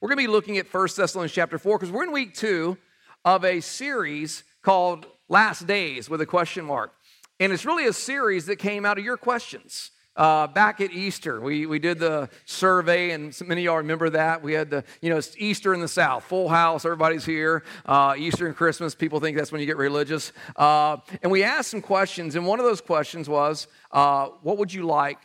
We're going to be looking at 1 Thessalonians chapter 4 because we're in week two of a series called Last Days with a question mark. And it's really a series that came out of your questions. Uh, back at Easter, we, we did the survey, and many of y'all remember that. We had the, you know, it's Easter in the South, full house, everybody's here. Uh, Easter and Christmas, people think that's when you get religious. Uh, and we asked some questions, and one of those questions was, uh, What would you like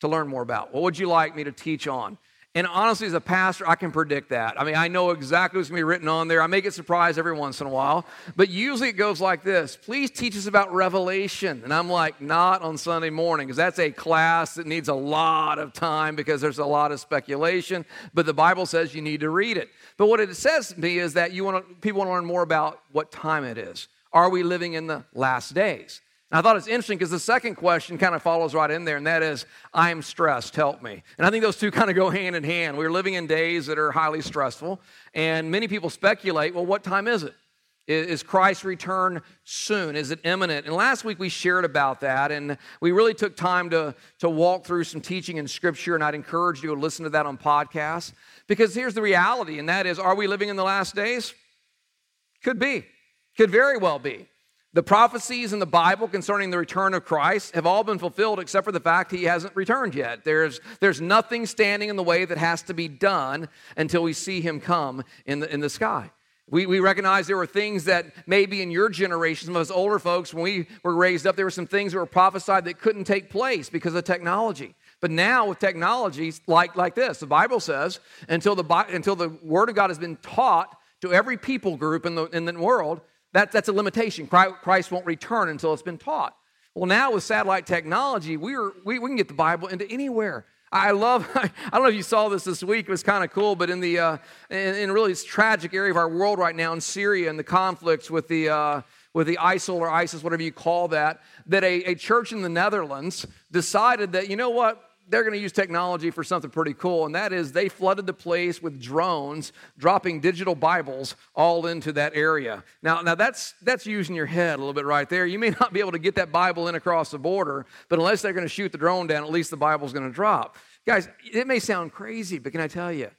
to learn more about? What would you like me to teach on? And honestly, as a pastor, I can predict that. I mean, I know exactly what's going to be written on there. I may get surprised every once in a while, but usually it goes like this Please teach us about Revelation. And I'm like, not on Sunday morning, because that's a class that needs a lot of time because there's a lot of speculation. But the Bible says you need to read it. But what it says to me is that you want to, people want to learn more about what time it is. Are we living in the last days? I thought it's interesting because the second question kind of follows right in there, and that is, I'm stressed, help me. And I think those two kind of go hand in hand. We're living in days that are highly stressful, and many people speculate, well, what time is it? Is Christ's return soon? Is it imminent? And last week we shared about that, and we really took time to, to walk through some teaching in Scripture, and I'd encourage you to listen to that on podcasts. Because here's the reality, and that is, are we living in the last days? Could be, could very well be. The prophecies in the Bible concerning the return of Christ have all been fulfilled except for the fact he hasn't returned yet. There's, there's nothing standing in the way that has to be done until we see him come in the, in the sky. We, we recognize there were things that maybe in your generation, some of us older folks, when we were raised up, there were some things that were prophesied that couldn't take place because of technology. But now with technologies like, like this, the Bible says, until the, until the Word of God has been taught to every people group in the, in the world, that, that's a limitation. Christ won't return until it's been taught. Well, now with satellite technology, we, are, we, we can get the Bible into anywhere. I love, I don't know if you saw this this week, it was kind of cool, but in the, uh, in, in really this tragic area of our world right now in Syria and the conflicts with the, uh, with the ISIL or ISIS, whatever you call that, that a, a church in the Netherlands decided that, you know what, they're going to use technology for something pretty cool, and that is they flooded the place with drones, dropping digital Bibles all into that area. Now, now that's that's using your head a little bit right there. You may not be able to get that Bible in across the border, but unless they're going to shoot the drone down, at least the Bible's going to drop. Guys, it may sound crazy, but can I tell you,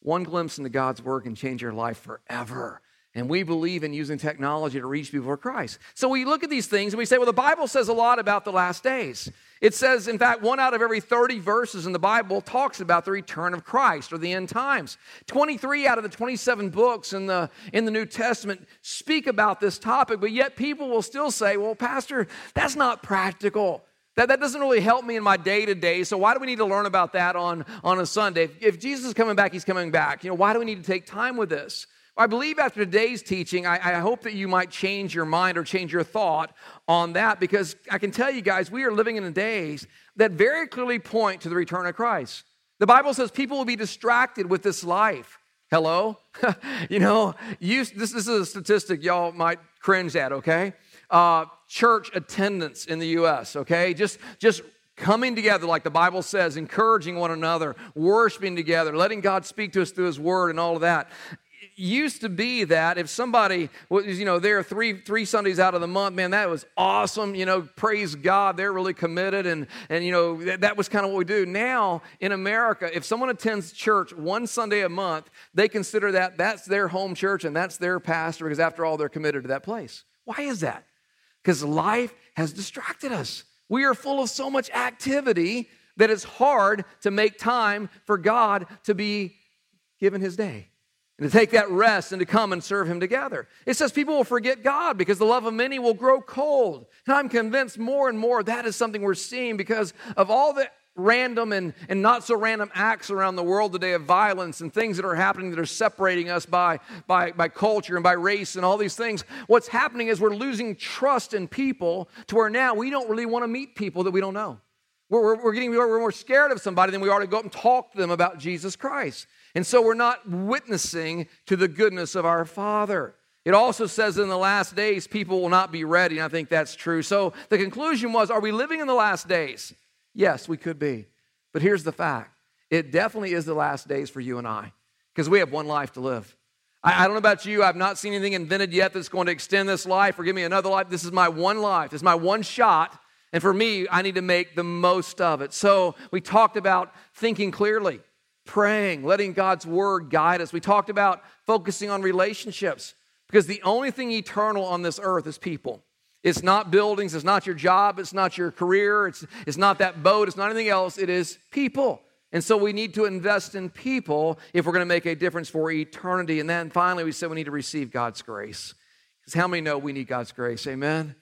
one glimpse into God's work can change your life forever. And we believe in using technology to reach people for Christ. So we look at these things and we say, well, the Bible says a lot about the last days. It says, in fact, one out of every 30 verses in the Bible talks about the return of Christ or the end times. 23 out of the 27 books in the, in the New Testament speak about this topic, but yet people will still say, well, Pastor, that's not practical. That, that doesn't really help me in my day to day. So why do we need to learn about that on, on a Sunday? If, if Jesus is coming back, he's coming back. You know, why do we need to take time with this? I believe after today's teaching, I, I, hope that you might change your mind or change your thought on that because I can tell you guys, we are living in the days that very clearly point to the return of Christ. The Bible says people will be distracted with this life. Hello? you know, you, this, this, is a statistic y'all might cringe at, okay? Uh, church attendance in the U.S., okay? Just, just coming together like the bible says encouraging one another worshiping together letting god speak to us through his word and all of that used to be that if somebody was, you know, there three three Sundays out of the month, man, that was awesome. You know, praise God, they're really committed, and and you know that, that was kind of what we do. Now in America, if someone attends church one Sunday a month, they consider that that's their home church and that's their pastor because after all, they're committed to that place. Why is that? Because life has distracted us. We are full of so much activity that it's hard to make time for God to be given His day and to take that rest and to come and serve him together. It says people will forget God because the love of many will grow cold. And I'm convinced more and more that is something we're seeing because of all the random and, and not so random acts around the world today of violence and things that are happening that are separating us by, by, by culture and by race and all these things. What's happening is we're losing trust in people to where now we don't really want to meet people that we don't know. We're, we're, getting we're more scared of somebody than we are to go up and talk to them about Jesus Christ. And so we're not witnessing to the goodness of our Father. It also says in the last days, people will not be ready, and I think that's true. So the conclusion was are we living in the last days? Yes, we could be. But here's the fact it definitely is the last days for you and I, because we have one life to live. I, don't know about you, I've not seen anything invented yet that's going to extend this life or give me another life. This is my one life, this is my one shot. And for me, I need to make the most of it. So we talked about thinking clearly. Praying, letting God's word guide us. We talked about focusing on relationships because the only thing eternal on this earth is people. It's not buildings, it's not your job, it's not your career, it's, it's not that boat, it's not anything else, it is people. And so we need to invest in people if we're going to make a difference for eternity. And then finally, we said we need to receive God's grace. Because how many know we need God's grace? Amen?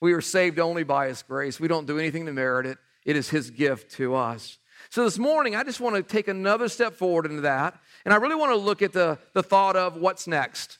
We are saved only by His grace. We don't do anything to merit it, it is His gift to us. So this morning, I just want to take another step forward into that. And I really want to look at the, the thought of what's next.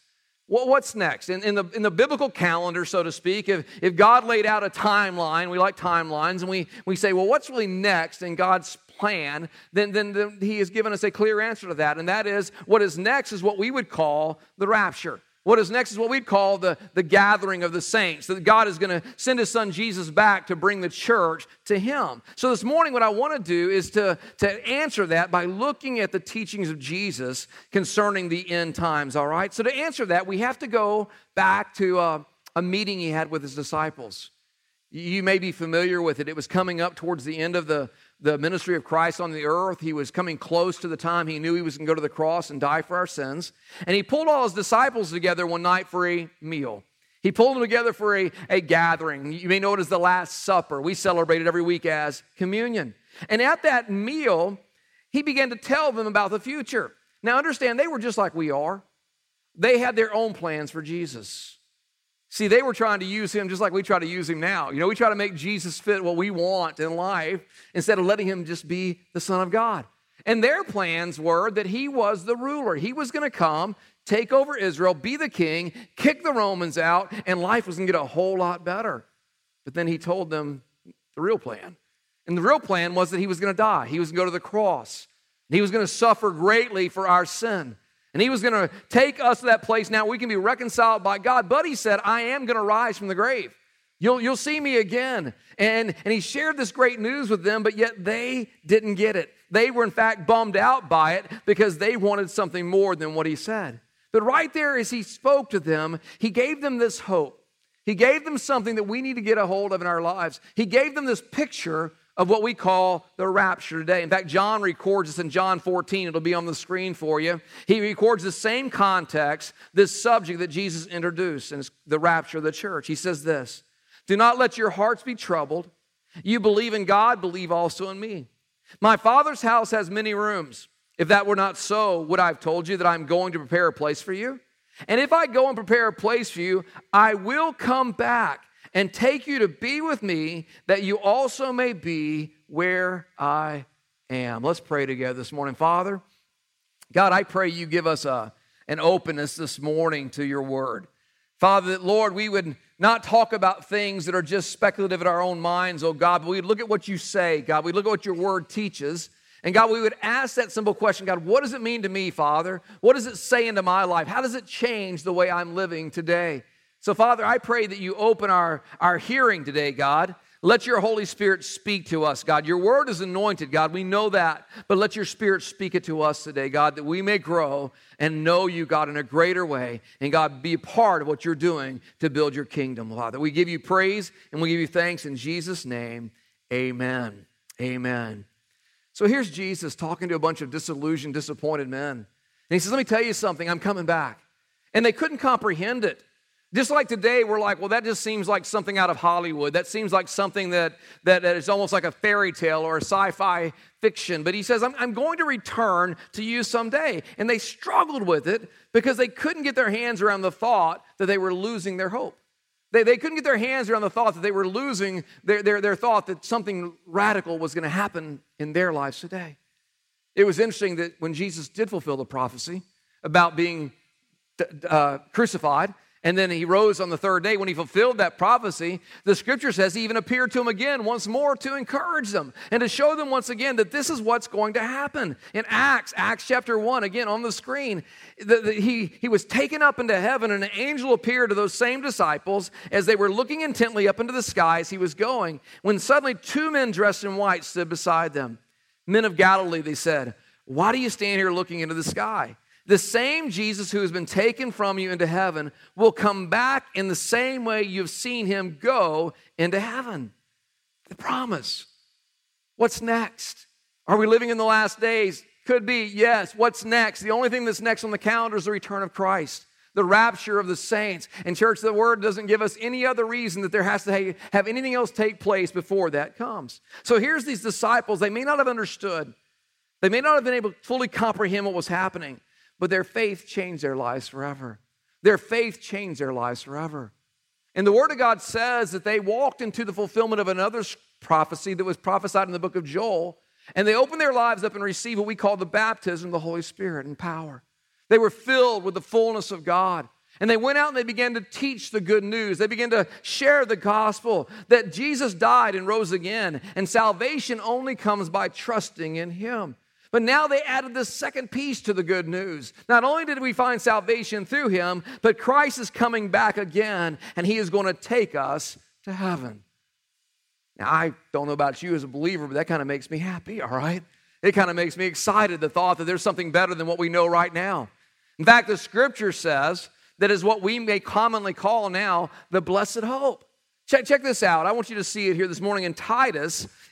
What's next? In, in, the, in the biblical calendar, so to speak, if, if God laid out a timeline, we like timelines, and we, we say, well, what's really next in God's plan, then, then, then He has given us a clear answer to that. And that is what is next is what we would call the rapture. What is next is what we'd call the, the gathering of the saints, that God is going to send his son Jesus back to bring the church to him. So this morning, what I want to do is to, to answer that by looking at the teachings of Jesus concerning the end times, all right? So to answer that, we have to go back to a, uh, a meeting he had with his disciples. You may be familiar with it. It was coming up towards the end of the, the ministry of Christ on the earth. He was coming close to the time he knew he was going to go to the cross and die for our sins. And he pulled all his disciples together one night for a meal. He pulled them together for a, a gathering. You may know it as the Last Supper. We celebrate it every week as communion. And at that meal, he began to tell them about the future. Now, understand, they were just like we are. They had their own plans for Jesus. See, they were trying to use him just like we try to use him now. You know, we try to make Jesus fit what we want in life instead of letting him just be the Son of God. And their plans were that he was the ruler. He was going to come, take over Israel, be the king, kick the Romans out, and life was going to get a whole lot better. But then he told them the real plan. And the real plan was that he was going to die, he was going to go to the cross, he was going to suffer greatly for our sin. And he was going to take us to that place now we can be reconciled by God. But he said, I am going to rise from the grave. You'll, you'll see me again. And, and he shared this great news with them, but yet they didn't get it. They were, in fact, bummed out by it because they wanted something more than what he said. But right there, as he spoke to them, he gave them this hope. He gave them something that we need to get a hold of in our lives. He gave them this picture of what we call the rapture today. In fact, John records this in John 14. It'll be on the screen for you. He records the same context, this subject that Jesus introduced, and the rapture of the church. He says this Do not let your hearts be troubled. You believe in God, believe also in me. My Father's house has many rooms. If that were not so, would I have told you that I'm going to prepare a place for you? And if I go and prepare a place for you, I will come back and take you to be with me, that you also may be where I am. Let's pray together this morning. Father, God, I pray you give us a, an openness this morning to your word. Father, that Lord, we would not talk about things that are just speculative in our own minds, oh God, but we look at what you say, God. We look at what your word teaches. And God, we would ask that simple question God, what does it mean to me, Father? What does it say into my life? How does it change the way I'm living today? So, Father, I pray that you open our, our hearing today, God. Let your Holy Spirit speak to us, God. Your word is anointed, God. We know that. But let your Spirit speak it to us today, God, that we may grow and know you, God, in a greater way. And, God, be a part of what you're doing to build your kingdom, Father. We give you praise and we give you thanks in Jesus' name. Amen. Amen. So here's Jesus talking to a bunch of disillusioned, disappointed men. And he says, Let me tell you something, I'm coming back. And they couldn't comprehend it. Just like today, we're like, well, that just seems like something out of Hollywood. That seems like something that, that, that is almost like a fairy tale or a sci fi fiction. But he says, I'm, I'm going to return to you someday. And they struggled with it because they couldn't get their hands around the thought that they were losing their hope. They, they couldn't get their hands around the thought that they were losing their, their, their thought that something radical was going to happen in their lives today. It was interesting that when Jesus did fulfill the prophecy about being uh, crucified, and then he rose on the third day when he fulfilled that prophecy. The scripture says he even appeared to them again once more to encourage them and to show them once again that this is what's going to happen. In Acts, Acts chapter 1, again on the screen, the, the, he, he was taken up into heaven and an angel appeared to those same disciples as they were looking intently up into the skies he was going when suddenly two men dressed in white stood beside them. Men of Galilee, they said, Why do you stand here looking into the sky? The same Jesus who has been taken from you into heaven will come back in the same way you've seen him go into heaven. The promise. What's next? Are we living in the last days? Could be, yes. What's next? The only thing that's next on the calendar is the return of Christ, the rapture of the saints. And, church, the word doesn't give us any other reason that there has to have anything else take place before that comes. So here's these disciples. They may not have understood, they may not have been able to fully comprehend what was happening, but their faith changed their lives forever. Their faith changed their lives forever. And the Word of God says that they walked into the fulfillment of another prophecy that was prophesied in the book of Joel, and they opened their lives up and received what we call the baptism of the Holy Spirit and power. They were filled with the fullness of God. And they went out and they began to teach the good news. They began to share the gospel that Jesus died and rose again, and salvation only comes by trusting in Him. But now they added this second piece to the good news. Not only did we find salvation through him, but Christ is coming back again and he is going to take us to heaven. Now, I don't know about you as a believer, but that kind of makes me happy, all right? It kind of makes me excited, the thought that there's something better than what we know right now. In fact, the scripture says that is what we may commonly call now the blessed hope. Check, check this out. I want you to see it here this morning in Titus.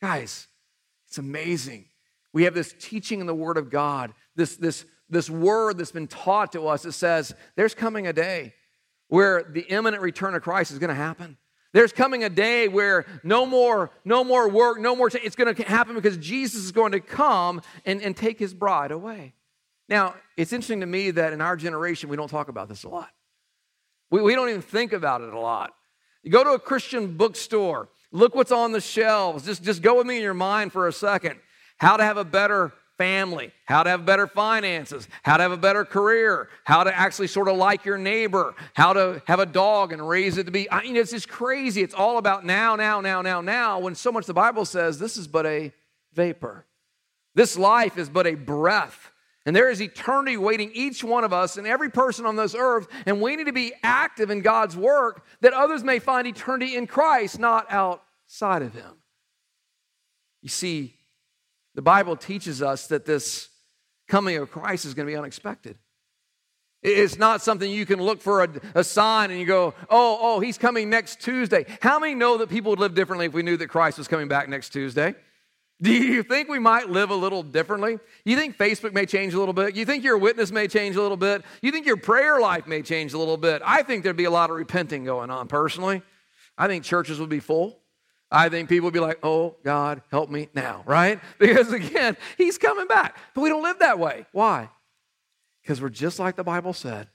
Guys, it's amazing. We have this teaching in the Word of God, this, this, this word that's been taught to us that says there's coming a day where the imminent return of Christ is going to happen. There's coming a day where no more, no more work, no more. T- it's going to happen because Jesus is going to come and, and take his bride away. Now, it's interesting to me that in our generation, we don't talk about this a lot. We, we don't even think about it a lot. You go to a Christian bookstore, look what's on the shelves. Just, just go with me in your mind for a second. How to have a better family, how to have better finances, how to have a better career, how to actually sort of like your neighbor, how to have a dog and raise it to be. I mean, it's just crazy. It's all about now, now, now, now, now, when so much the Bible says this is but a vapor. This life is but a breath. And there is eternity waiting each one of us and every person on this earth. And we need to be active in God's work that others may find eternity in Christ, not outside of Him. You see, the Bible teaches us that this coming of Christ is going to be unexpected. It's not something you can look for a, a, sign and you go, oh, oh, he's coming next Tuesday. How many know that people would live differently if we knew that Christ was coming back next Tuesday? Do you think we might live a little differently? You think Facebook may change a little bit? You think your witness may change a little bit? You think your prayer life may change a little bit? I think there'd be a lot of repenting going on personally. I think churches would be full. I think people would be like, oh, God, help me now, right? Because again, he's coming back. But we don't live that way. Why? Because we're just like the Bible said.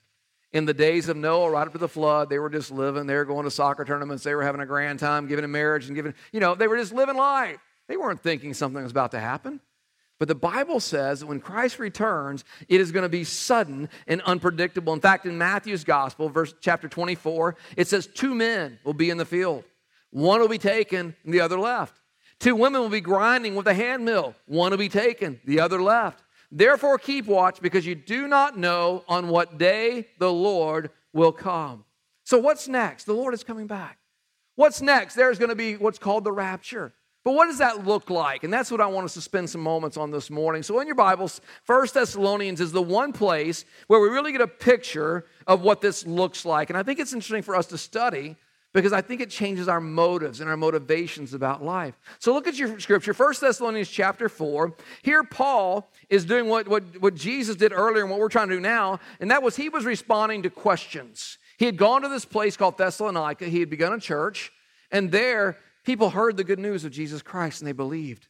In the days of Noah, right to the flood, they were just living. They were going to soccer tournaments. They were having a grand time, giving in marriage and giving, you know, they were just living life. They weren't thinking something was about to happen. But the Bible says that when Christ returns, it is going to be sudden and unpredictable. In fact, in Matthew's gospel, verse chapter 24, it says two men will be in the field. One will be taken and the other left. Two women will be grinding with a hand mill. One will be taken, the other left. Therefore, keep watch because you do not know on what day the Lord will come. So, what's next? The Lord is coming back. What's next? There's going to be what's called the rapture. But what does that look like? And that's what I want us to spend some moments on this morning. So in your Bibles, First Thessalonians is the one place where we really get a picture of what this looks like. And I think it's interesting for us to study because I think it changes our motives and our motivations about life. So look at your scripture, 1 Thessalonians chapter 4. Here, Paul is doing what, what, what Jesus did earlier and what we're trying to do now, and that was he was responding to questions. He had gone to this place called Thessalonica, he had begun a church, and there people heard the good news of Jesus Christ and they believed.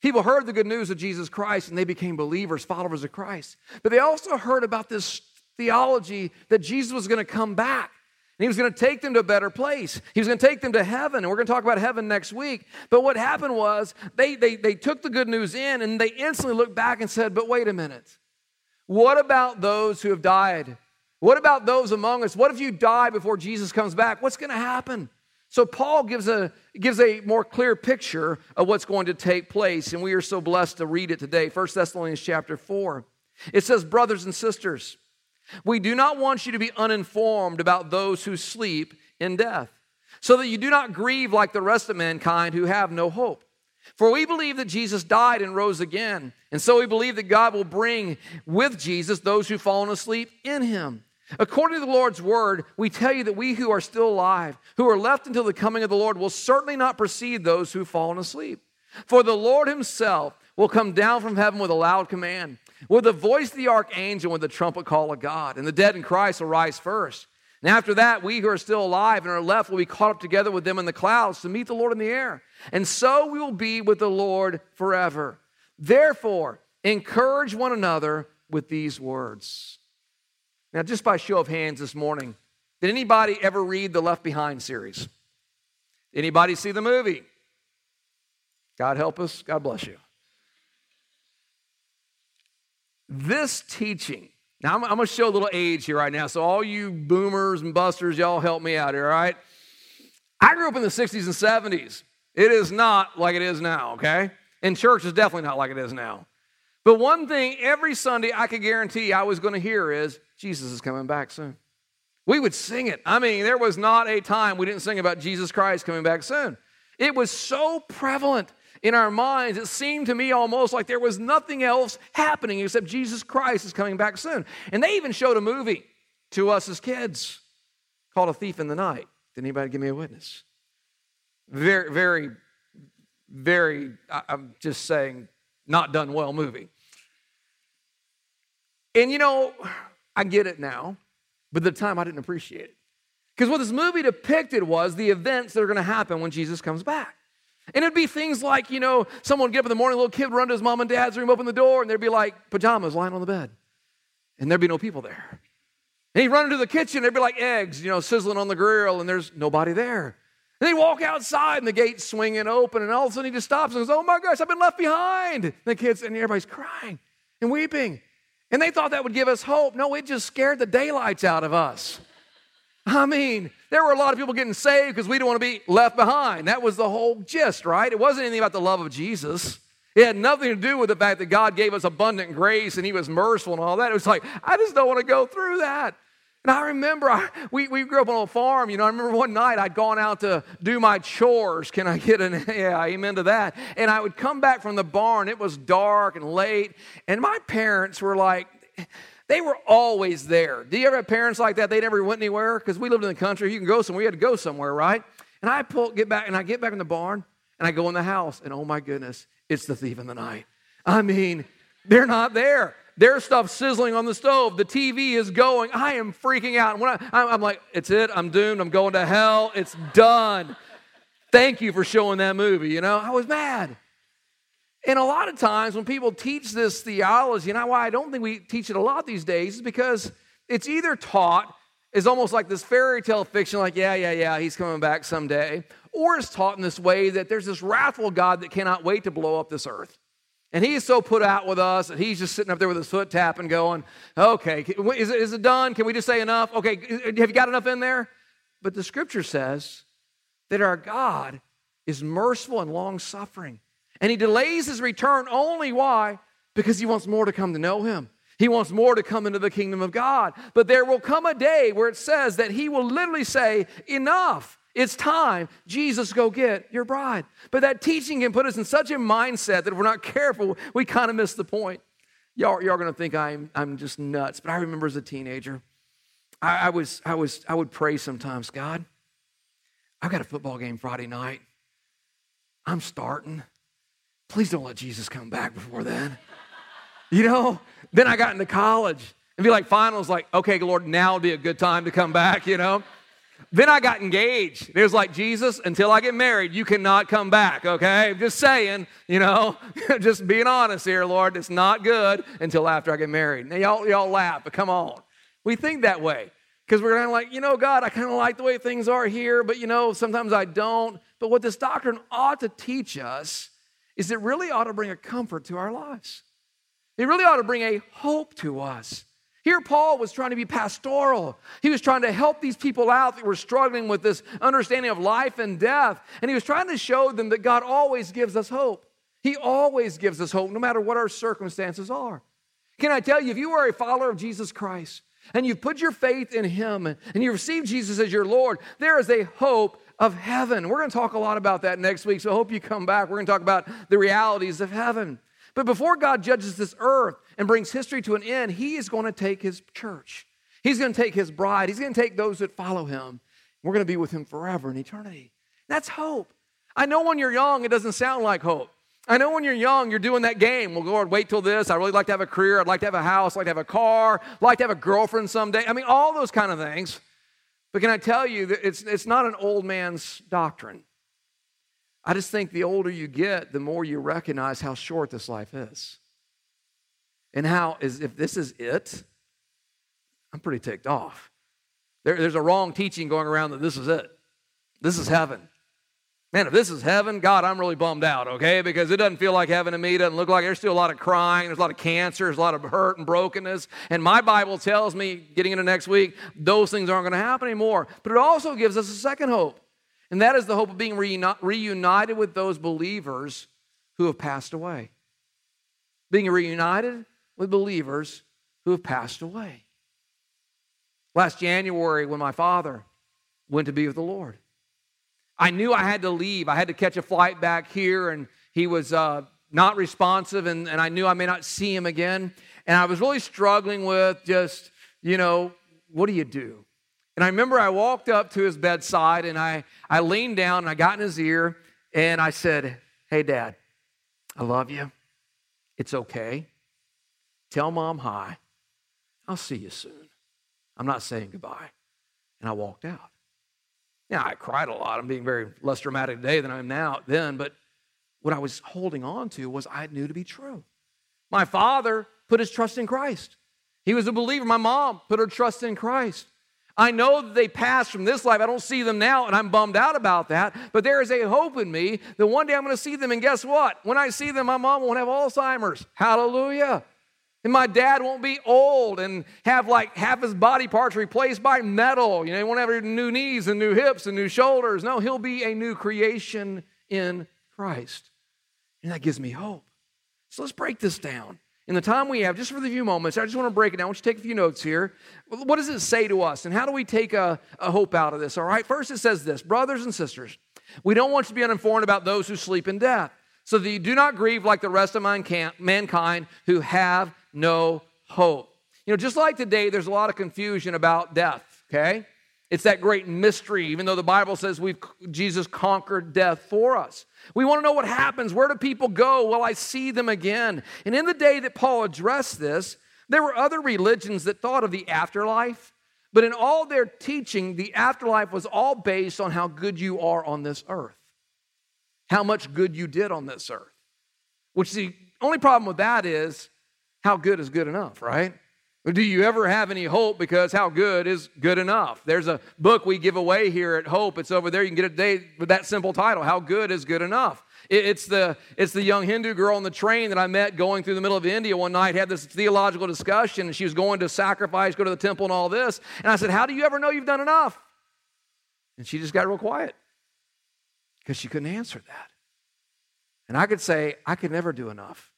People heard the good news of Jesus Christ and they became believers, followers of Christ. But they also heard about this theology that Jesus was going to come back and he was going to take them to a better place. He was going to take them to heaven. And we're going to talk about heaven next week. But what happened was they, they, they took the good news in and they instantly looked back and said, But wait a minute. What about those who have died? What about those among us? What if you die before Jesus comes back? What's going to happen? So Paul gives a, gives a more clear picture of what's going to take place, and we are so blessed to read it today. 1 Thessalonians chapter 4. It says, Brothers and sisters, we do not want you to be uninformed about those who sleep in death, so that you do not grieve like the rest of mankind who have no hope. For we believe that Jesus died and rose again, and so we believe that God will bring with Jesus those who've fallen asleep in him. According to the Lord's word, we tell you that we who are still alive, who are left until the coming of the Lord, will certainly not precede those who've fallen asleep. For the Lord himself will come down from heaven with a loud command, with the voice of the archangel, with the trumpet call of God, and the dead in Christ will rise first. And after that, we who are still alive and are left will be caught up together with them in the clouds to meet the Lord in the air. And so we will be with the Lord forever. Therefore, encourage one another with these words. Now, just by show of hands this morning, did anybody ever read the Left Behind series? Anybody see the movie? God help us. God bless you. This teaching, now I'm, I'm going to show a little age here right now. So, all you boomers and busters, y'all help me out here, all right? I grew up in the 60s and 70s. It is not like it is now, okay? And church is definitely not like it is now. But one thing every Sunday I could guarantee I was going to hear is Jesus is coming back soon. We would sing it. I mean, there was not a time we didn't sing about Jesus Christ coming back soon. It was so prevalent in our minds, it seemed to me almost like there was nothing else happening except Jesus Christ is coming back soon. And they even showed a movie to us as kids called A Thief in the Night. Did anybody give me a witness? Very, very, very, I'm just saying, not done well movie. And you know, I get it now, but at the time I didn't appreciate it. Because what this movie depicted was the events that are going to happen when Jesus comes back. And it'd be things like, you know, someone get up in the morning, a little kid would run to his mom and dad's room, open the door, and there'd be like pajamas lying on the bed. And there'd be no people there. And he'd run into the kitchen, there'd be like eggs, you know, sizzling on the grill, and there's nobody there. And they walk outside, and the gate's swinging open, and all of a sudden he just stops and goes, Oh my gosh, I've been left behind. And the kids, and everybody's crying and weeping. And they thought that would give us hope. No, it just scared the daylights out of us. I mean, there were a lot of people getting saved because we didn't want to be left behind. That was the whole gist, right? It wasn't anything about the love of Jesus. It had nothing to do with the fact that God gave us abundant grace and He was merciful and all that. It was like, I just don't want to go through that. And I remember I, we, we grew up on a farm. You know, I remember one night I'd gone out to do my chores. Can I get an yeah, amen to that? And I would come back from the barn. It was dark and late. And my parents were like, they were always there. Do you ever have parents like that? They never went anywhere? Because we lived in the country. You can go somewhere. We had to go somewhere, right? And I pull, get back, and I get back in the barn, and I go in the house, and oh my goodness, it's the thief in the night. I mean, they're not there. There's stuff sizzling on the stove. The TV is going. I am freaking out. When I, am like, it's it. I'm doomed. I'm going to hell. It's done. Thank you for showing that movie. You know, I was mad. And a lot of times when people teach this theology, and why I don't think we teach it a lot these days is because it's either taught as almost like this fairy tale fiction, like, yeah, yeah, yeah, he's coming back someday, or it's taught in this way that there's this wrathful God that cannot wait to blow up this earth. And he's so put out with us that he's just sitting up there with his foot tapping, going, okay, is it, is it done? Can we just say enough? Okay, have you got enough in there? But the scripture says that our God is merciful and long suffering. And he delays his return only why? Because he wants more to come to know him. He wants more to come into the kingdom of God. But there will come a day where it says that he will literally say, Enough. It's time. Jesus, go get your bride. But that teaching can put us in such a mindset that if we're not careful, we kind of miss the point. Y'all, y'all are going to think I'm, I'm just nuts. But I remember as a teenager, I, I, was, I, was, I would pray sometimes God, I've got a football game Friday night. I'm starting. Please don't let Jesus come back before then. You know, then I got into college and be like, finals, like, okay, Lord, now would be a good time to come back, you know? Then I got engaged. It was like, Jesus, until I get married, you cannot come back, okay? Just saying, you know, just being honest here, Lord, it's not good until after I get married. Now, y'all, y'all laugh, but come on. We think that way because we're kind of like, you know, God, I kind of like the way things are here, but, you know, sometimes I don't. But what this doctrine ought to teach us is it really ought to bring a comfort to our lives. It really ought to bring a hope to us. Here, Paul was trying to be pastoral. He was trying to help these people out that were struggling with this understanding of life and death. And he was trying to show them that God always gives us hope. He always gives us hope, no matter what our circumstances are. Can I tell you, if you are a follower of Jesus Christ and you've put your faith in Him and you receive Jesus as your Lord, there is a hope of heaven. We're going to talk a lot about that next week, so I hope you come back. We're going to talk about the realities of heaven. But before God judges this earth and brings history to an end, He is going to take His church. He's going to take His bride. He's going to take those that follow Him. We're going to be with Him forever in eternity. That's hope. I know when you're young, it doesn't sound like hope. I know when you're young, you're doing that game. Well, Lord, wait till this. I really like to have a career. I'd like to have a house. I'd like to have a car. I'd like to have a girlfriend someday. I mean, all those kind of things. But can I tell you that it's, it's not an old man's doctrine? I just think the older you get, the more you recognize how short this life is. And how is if this is it, I'm pretty ticked off. There, there's a wrong teaching going around that this is it. This is heaven. Man, if this is heaven, God, I'm really bummed out, okay? Because it doesn't feel like heaven to me. It doesn't look like there's still a lot of crying, there's a lot of cancer, there's a lot of hurt and brokenness. And my Bible tells me, getting into next week, those things aren't going to happen anymore. But it also gives us a second hope, and that is the hope of being reunited with those believers who have passed away. Being reunited with believers who have passed away. Last January, when my father went to be with the Lord, I knew I had to leave. I had to catch a flight back here, and he was uh, not responsive, and, and I knew I may not see him again. And I was really struggling with just, you know, what do you do? And I remember I walked up to his bedside and I, I leaned down and I got in his ear and I said, Hey, Dad, I love you. It's okay. Tell mom hi. I'll see you soon. I'm not saying goodbye. And I walked out. Now, I cried a lot. I'm being very less dramatic today than I am now then, but what I was holding on to was I knew to be true. My father put his trust in Christ. He was a believer. My mom put her trust in Christ. I know that they passed from this life. I don't see them now, and I'm bummed out about that. But there is a hope in me that one day I'm going to see them. And guess what? When I see them, my mom won't have Alzheimer's. Hallelujah. And my dad won't be old and have like half his body parts replaced by metal. You know, he won't have new knees and new hips and new shoulders. No, he'll be a new creation in Christ. And that gives me hope. So let's break this down. In the time we have, just for the few moments, I just want to break it down. I want you to take a few notes here. What does it say to us? And how do we take a, a hope out of this? All right, first it says this Brothers and sisters, we don't want you to be uninformed about those who sleep in death, so that you do not grieve like the rest of mankind who have no hope. You know, just like today, there's a lot of confusion about death, okay? It's that great mystery, even though the Bible says we've, Jesus conquered death for us. We want to know what happens. Where do people go? Will I see them again? And in the day that Paul addressed this, there were other religions that thought of the afterlife, but in all their teaching, the afterlife was all based on how good you are on this earth, how much good you did on this earth. Which the only problem with that is how good is good enough, right? Do you ever have any hope because how good is good enough? There's a book we give away here at Hope. It's over there. You can get it today with that simple title, How Good is Good Enough. It's the, it's the young Hindu girl on the train that I met going through the middle of India one night, had this theological discussion, and she was going to sacrifice, go to the temple, and all this. And I said, How do you ever know you've done enough? And she just got real quiet because she couldn't answer that. And I could say, I could never do enough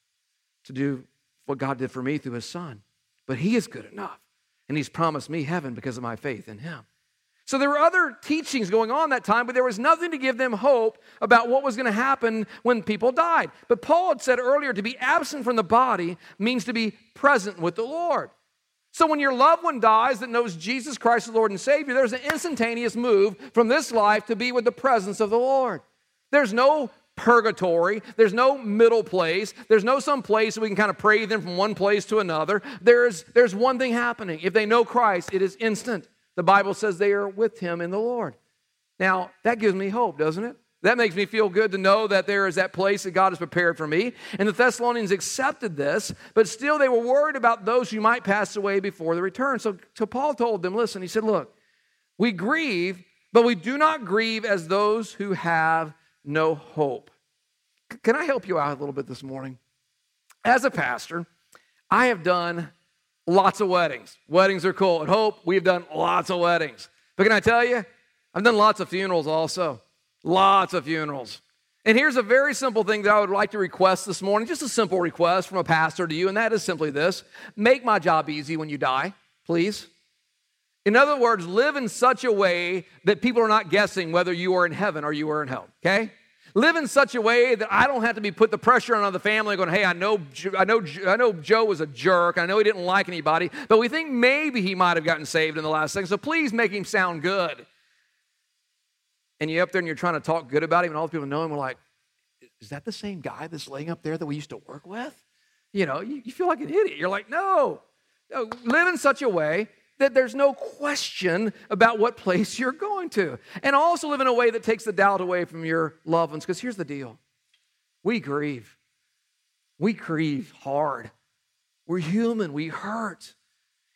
to do what God did for me through his son. But he is good enough. And he's promised me heaven because of my faith in him. So there were other teachings going on that time, but there was nothing to give them hope about what was going to happen when people died. But Paul had said earlier to be absent from the body means to be present with the Lord. So when your loved one dies that knows Jesus Christ as Lord and Savior, there's an instantaneous move from this life to be with the presence of the Lord. There's no purgatory. There's no middle place. There's no some place we can kind of pray them from one place to another. There's, there's one thing happening. If they know Christ, it is instant. The Bible says they are with him in the Lord. Now, that gives me hope, doesn't it? That makes me feel good to know that there is that place that God has prepared for me. And the Thessalonians accepted this, but still they were worried about those who might pass away before the return. So, so Paul told them, listen, he said, look, we grieve, but we do not grieve as those who have no hope. Can I help you out a little bit this morning? As a pastor, I have done lots of weddings. Weddings are cool. At Hope, we've done lots of weddings. But can I tell you, I've done lots of funerals also. Lots of funerals. And here's a very simple thing that I would like to request this morning, just a simple request from a pastor to you, and that is simply this make my job easy when you die, please. In other words, live in such a way that people are not guessing whether you are in heaven or you are in hell, okay? Live in such a way that I don't have to be put the pressure on the family going, hey, I know, I know, I know Joe was a jerk. I know he didn't like anybody, but we think maybe he might have gotten saved in the last thing. So please make him sound good. And you're up there and you're trying to talk good about him, and all the people know him are like, is that the same guy that's laying up there that we used to work with? You know, you, you feel like an idiot. You're like, no, no, live in such a way that there's no question about what place you're going to. And also live in a way that takes the doubt away from your loved ones. Because here's the deal we grieve, we grieve hard. We're human, we hurt.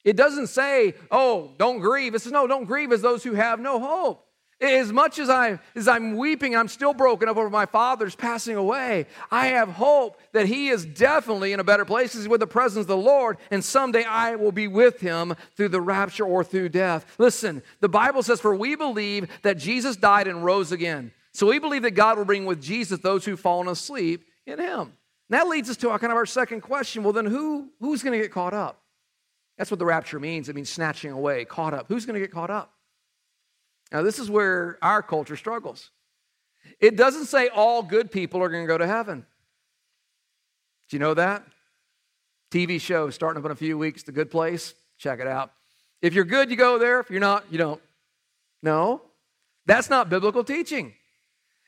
It doesn't say, oh, don't grieve. It says, no, don't grieve as those who have no hope. As much as, I, as I'm weeping, I'm still broken up over my father's passing away. I have hope that he is definitely in a better place. He's with the presence of the Lord, and someday I will be with him through the rapture or through death. Listen, the Bible says, For we believe that Jesus died and rose again. So we believe that God will bring with Jesus those who've fallen asleep in him. And that leads us to our kind of our second question. Well, then who, who's going to get caught up? That's what the rapture means. It means snatching away, caught up. Who's going to get caught up? Now, this is where our culture struggles. It doesn't say all good people are going to go to heaven. Do you know that? TV show starting up in a few weeks, The Good Place. Check it out. If you're good, you go there. If you're not, you don't. No, that's not biblical teaching.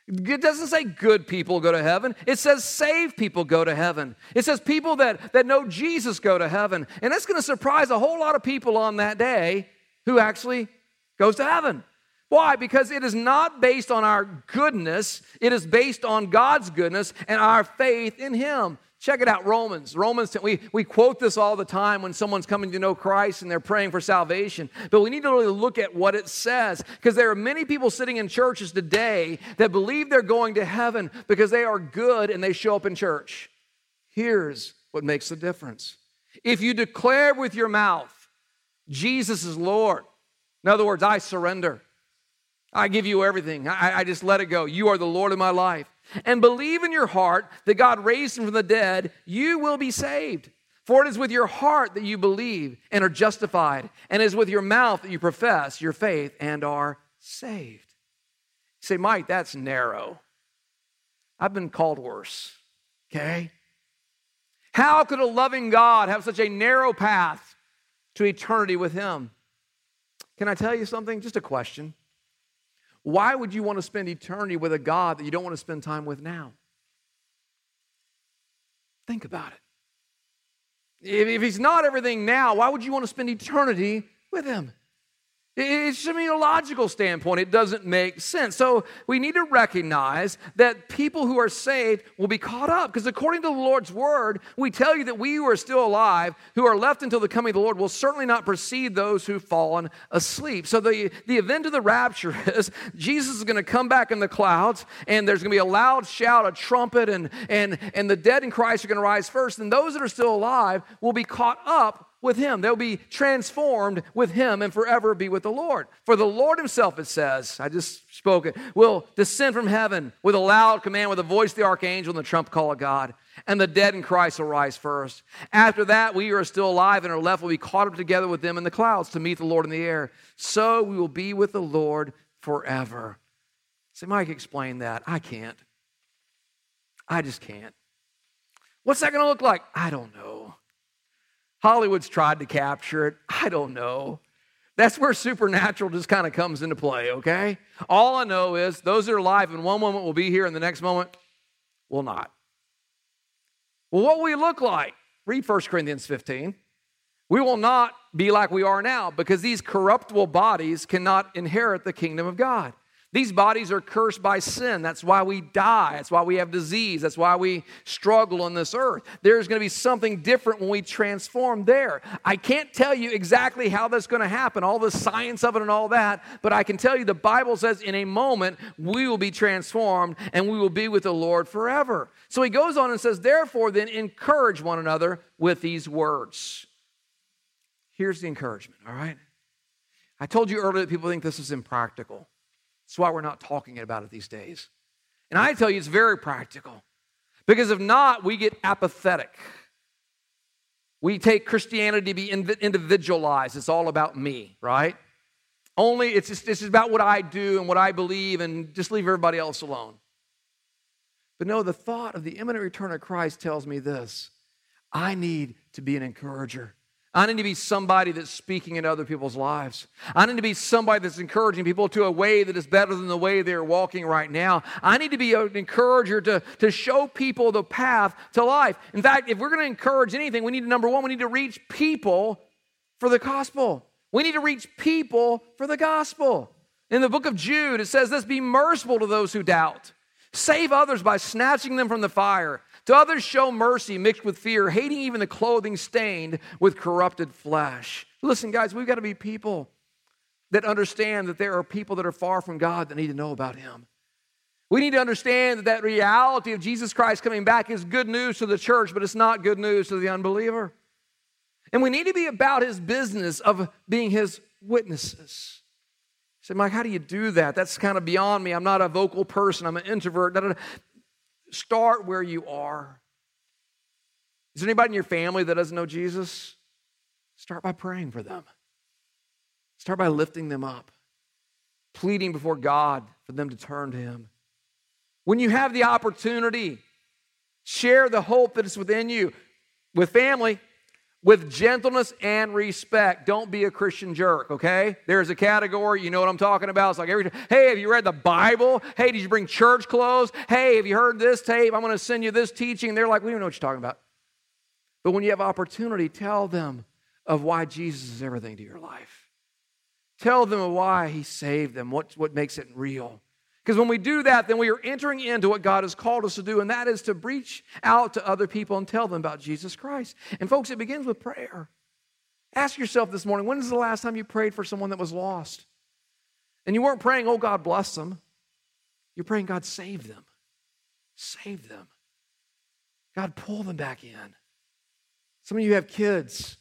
It doesn't say good people go to heaven. It says saved people go to heaven. It says people that, that know Jesus go to heaven. And that's going to surprise a whole lot of people on that day who actually goes to heaven. Why? Because it is not based on our goodness, it is based on God's goodness and our faith in Him. Check it out, Romans. Romans, we, we quote this all the time when someone's coming to know Christ and they're praying for salvation. But we need to really look at what it says because there are many people sitting in churches today that believe they're going to heaven because they are good and they show up in church. Here's what makes the difference. If you declare with your mouth, Jesus is Lord, in other words, I surrender. I give you everything. I, I, just let it go. You are the Lord of my life. And believe in your heart that God raised him from the dead, you will be saved. For it is with your heart that you believe and are justified, and it is with your mouth that you profess your faith and are saved. You say, Mike, that's narrow. I've been called worse. Okay? How could a loving God have such a narrow path to eternity with him? Can I tell you something? Just a question. Why would you want to spend eternity with a God that you don't want to spend time with now? Think about it. If, if he's not everything now, why would you want to spend eternity with him? It's from a logical standpoint, it doesn't make sense. So we need to recognize that people who are saved will be caught up. Because according to the Lord's word, we tell you that we who are still alive, who are left until the coming of the Lord, will certainly not precede those who've fallen asleep. So the, the event of the rapture is Jesus is going to come back in the clouds, and there's going to be a loud shout, a trumpet, and, and, and the dead in Christ are going to rise first. And those that are still alive will be caught up with him. They'll be transformed with him and forever be with the Lord. For the Lord himself, it says, I just spoke it, will descend from heaven with a loud command, with the voice of the archangel and the trump call of God. And the dead in Christ will rise first. After that, we who are still alive and are left will be caught up together with them in the clouds to meet the Lord in the air. So we will be with the Lord forever. Say, Mike, explain that. I can't. I just can't. What's that going to look like? I don't know. Hollywood's tried to capture it. I don't know. That's where supernatural just kind of comes into play, okay? All I know is those that are alive in one moment will be here, and the next moment will not. Well, what will we look like? Read 1 Corinthians 15. We will not be like we are now because these corruptible bodies cannot inherit the kingdom of God. These bodies are cursed by sin. That's why we die. That's why we have disease. That's why we struggle on this earth. There's going to be something different when we transform there. I can't tell you exactly how that's going to happen, all the science of it and all that, but I can tell you the Bible says in a moment we will be transformed and we will be with the Lord forever. So he goes on and says, Therefore, then encourage one another with these words. here's the encouragement, all right? I told you earlier that people think this is impractical. That's why we're not talking about it these days. And I tell you, it's very practical. Because if not, we get apathetic. We take Christianity to be individualized. It's all about me, right? Only it's just, it's about what I do and what I believe and just leave everybody else alone. But no, the thought of the imminent return of Christ tells me this I need to be an encourager. I need to be somebody that's speaking in other people's lives. I need to be somebody that's encouraging people to a way that is better than the way they're walking right now. I need to be an encourager to, to show people the path to life. In fact, if we're going to encourage anything, we need to, number one, we need to reach people for the gospel. We need to reach people for the gospel. In the book of Jude, it says this be merciful to those who doubt, save others by snatching them from the fire. To others, show mercy mixed with fear, hating even the clothing stained with corrupted flesh. Listen, guys, we've got to be people that understand that there are people that are far from God that need to know about Him. We need to understand that that reality of Jesus Christ coming back is good news to the church, but it's not good news to the unbeliever. And we need to be about His business of being His witnesses. Say, Mike, how do you do that? That's kind of beyond me. I'm not a vocal person, I'm an introvert. Start where you are. Is there anybody in your family that doesn't know Jesus? Start by praying for them. Start by lifting them up, pleading before God for them to turn to Him. When you have the opportunity, share the hope that is within you with family with gentleness and respect. Don't be a Christian jerk, okay? There's a category, you know what I'm talking about. It's like every time, hey, have you read the Bible? Hey, did you bring church clothes? Hey, have you heard this tape? I'm to send you this teaching. They're like, we don't know what you're talking about. But when you have opportunity, tell them of why Jesus is everything to your life. Tell them why he saved them, what, what makes it real. Because when we do that, then we are entering into what God has called us to do, and that is to reach out to other people and tell them about Jesus Christ. And folks, it begins with prayer. Ask yourself this morning when is the last time you prayed for someone that was lost? And you weren't praying, oh, God bless them. You're praying, God save them. Save them. God pull them back in. Some of you have kids.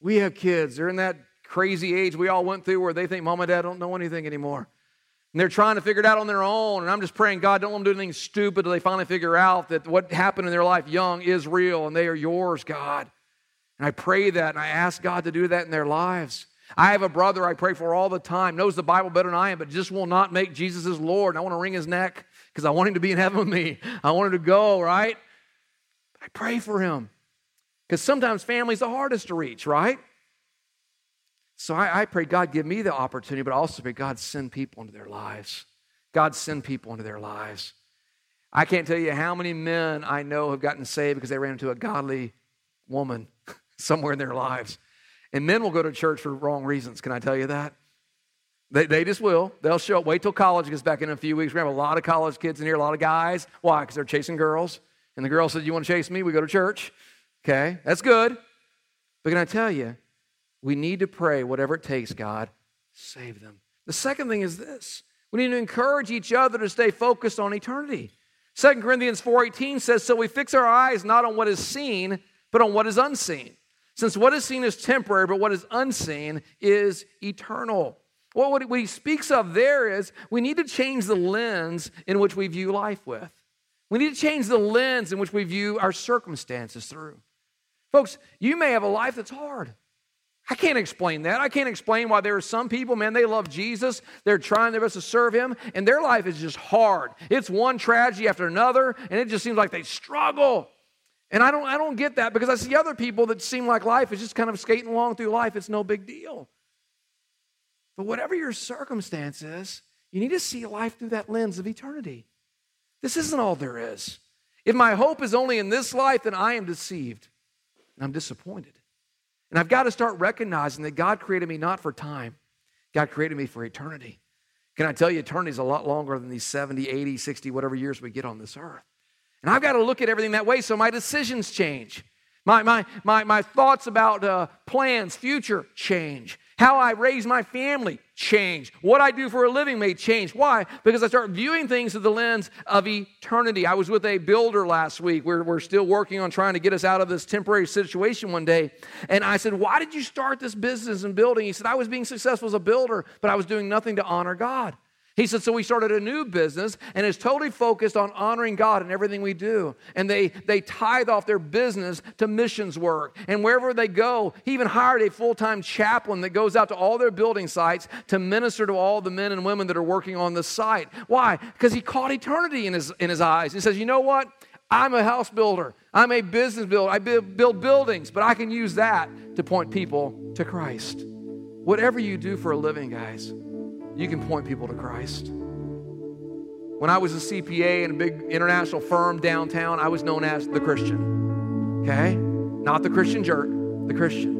We have kids. They're in that crazy age we all went through where they think mom and dad don't know anything anymore. And they're trying to figure it out on their own. And I'm just praying, God, don't let them do anything stupid until they finally figure out that what happened in their life young is real and they are yours, God. And I pray that and I ask God to do that in their lives. I have a brother I pray for all the time, knows the Bible better than I am, but just will not make Jesus his Lord. And I want to wring his neck because I want him to be in heaven with me. I want him to go, right? I pray for him. Because sometimes family's the hardest to reach, right? So I, I pray, God, give me the opportunity, but also pray, God, send people into their lives. God, send people into their lives. I can't tell you how many men I know have gotten saved because they ran into a godly woman somewhere in their lives. And men will go to church for wrong reasons. Can I tell you that? They, they just will. They'll show up. Wait till college gets back in a few weeks. We have a lot of college kids in here, a lot of guys. Why? Because they're chasing girls. And the girl said, You want to chase me? We go to church. Okay, that's good. But can I tell you, we need to pray, whatever it takes, God, save them. The second thing is this we need to encourage each other to stay focused on eternity. 2 Corinthians 4:18 says, So we fix our eyes not on what is seen, but on what is unseen. Since what is seen is temporary, but what is unseen is eternal. What he speaks of there is we need to change the lens in which we view life with. We need to change the lens in which we view our circumstances through. Folks, you may have a life that's hard. I can't explain that. I can't explain why there are some people, man, they love Jesus. They're trying their best to serve him, and their life is just hard. It's one tragedy after another, and it just seems like they struggle. And I don't, I don't get that because I see other people that seem like life is just kind of skating along through life. It's no big deal. But whatever your circumstances, you need to see life through that lens of eternity. This isn't all there is. If my hope is only in this life, then I am deceived and I'm disappointed. And I've got to start recognizing that God created me not for time, God created me for eternity. Can I tell you, eternity is a lot longer than these 70, 80, 60, whatever years we get on this earth. And I've got to look at everything that way so my decisions change. My, my, my, my thoughts about uh, plans, future change. How I raise my family change. What I do for a living may change. Why? Because I start viewing things through the lens of eternity. I was with a builder last week. We're, we're still working on trying to get us out of this temporary situation one day. And I said, Why did you start this business and building? He said, I was being successful as a builder, but I was doing nothing to honor God. He said, so we started a new business and it's totally focused on honoring God in everything we do. And they, they tithe off their business to missions work. And wherever they go, he even hired a full time chaplain that goes out to all their building sites to minister to all the men and women that are working on the site. Why? Because he caught eternity in his, in his eyes. He says, you know what? I'm a house builder, I'm a business builder, I build buildings, but I can use that to point people to Christ. Whatever you do for a living, guys you can point people to Christ. When I was a CPA in a big international firm downtown, I was known as the Christian. Okay? Not the Christian jerk, the Christian.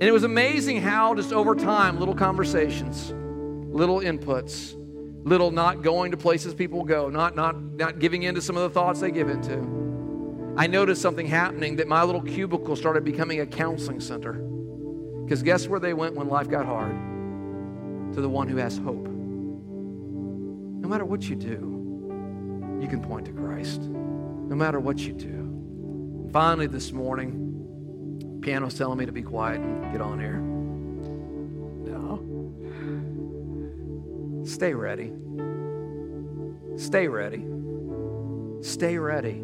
And it was amazing how, just over time, little conversations, little inputs, little not going to places people go, not, not, not giving into some of the thoughts they give into. I noticed something happening that my little cubicle started becoming a counseling center. Because guess where they went when life got hard? To the one who has hope. No matter what you do, you can point to Christ. No matter what you do. And finally, this morning, piano's telling me to be quiet and get on here. No. Stay ready. Stay ready. Stay ready.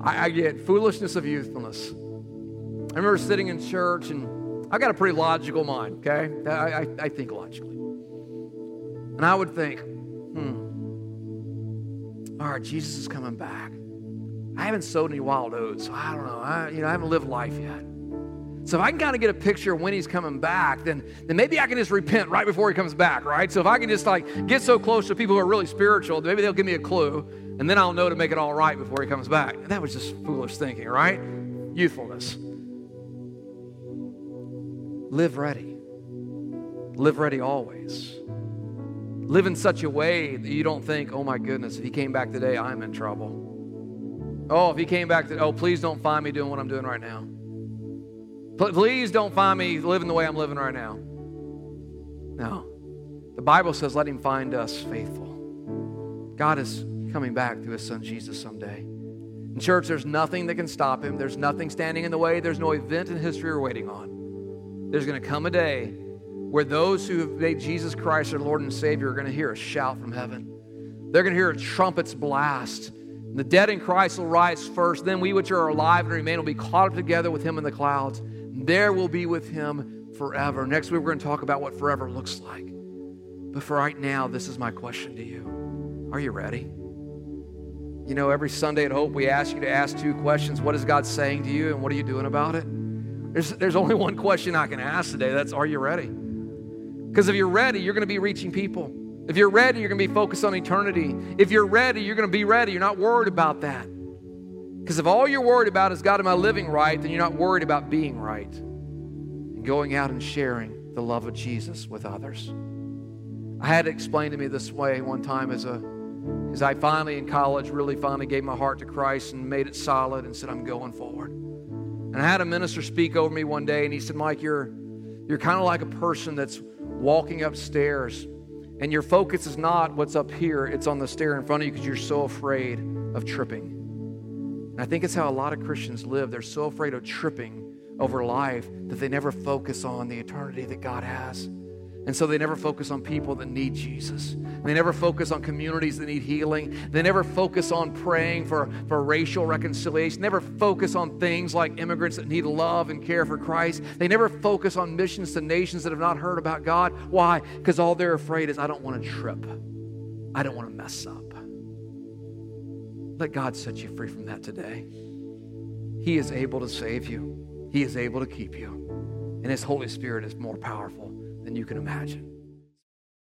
I, I get foolishness of youthfulness. I remember sitting in church and I've got a pretty logical mind, okay? I, I, I think logically. And I would think, hmm, all right, Jesus is coming back. I haven't sowed any wild oats, so I don't know. I, you know, I haven't lived life yet. So if I can kind of get a picture of when he's coming back, then, then maybe I can just repent right before he comes back, right? So if I can just like get so close to people who are really spiritual, maybe they'll give me a clue, and then I'll know to make it all right before he comes back. And that was just foolish thinking, right? Youthfulness. Live ready. Live ready always. Live in such a way that you don't think, oh my goodness, if he came back today, I'm in trouble. Oh, if he came back to, oh, please don't find me doing what I'm doing right now. Please don't find me living the way I'm living right now. No. The Bible says, let him find us faithful. God is coming back through his son Jesus someday. In church, there's nothing that can stop him. There's nothing standing in the way. There's no event in history we're waiting on. There's going to come a day where those who have made Jesus Christ their Lord and Savior are going to hear a shout from heaven. They're going to hear a trumpet's blast. The dead in Christ will rise first. Then we which are alive and remain will be caught up together with him in the clouds. There will be with him forever. Next week, we're going to talk about what forever looks like. But for right now, this is my question to you Are you ready? You know, every Sunday at Hope, we ask you to ask two questions What is God saying to you, and what are you doing about it? There's, there's only one question I can ask today. That's are you ready? Because if you're ready, you're going to be reaching people. If you're ready, you're going to be focused on eternity. If you're ready, you're going to be ready. You're not worried about that. Because if all you're worried about is God, am I living right? Then you're not worried about being right and going out and sharing the love of Jesus with others. I had it explained to me this way one time as a as I finally in college really finally gave my heart to Christ and made it solid and said, I'm going forward. And I had a minister speak over me one day, and he said, Mike, you're, you're kind of like a person that's walking upstairs, and your focus is not what's up here, it's on the stair in front of you because you're so afraid of tripping. And I think it's how a lot of Christians live. They're so afraid of tripping over life that they never focus on the eternity that God has. And so they never focus on people that need Jesus. They never focus on communities that need healing. They never focus on praying for, for racial reconciliation. They never focus on things like immigrants that need love and care for Christ. They never focus on missions to nations that have not heard about God. Why? Because all they're afraid is, I don't want to trip. I don't want to mess up. Let God set you free from that today. He is able to save you, He is able to keep you. And His Holy Spirit is more powerful than you can imagine.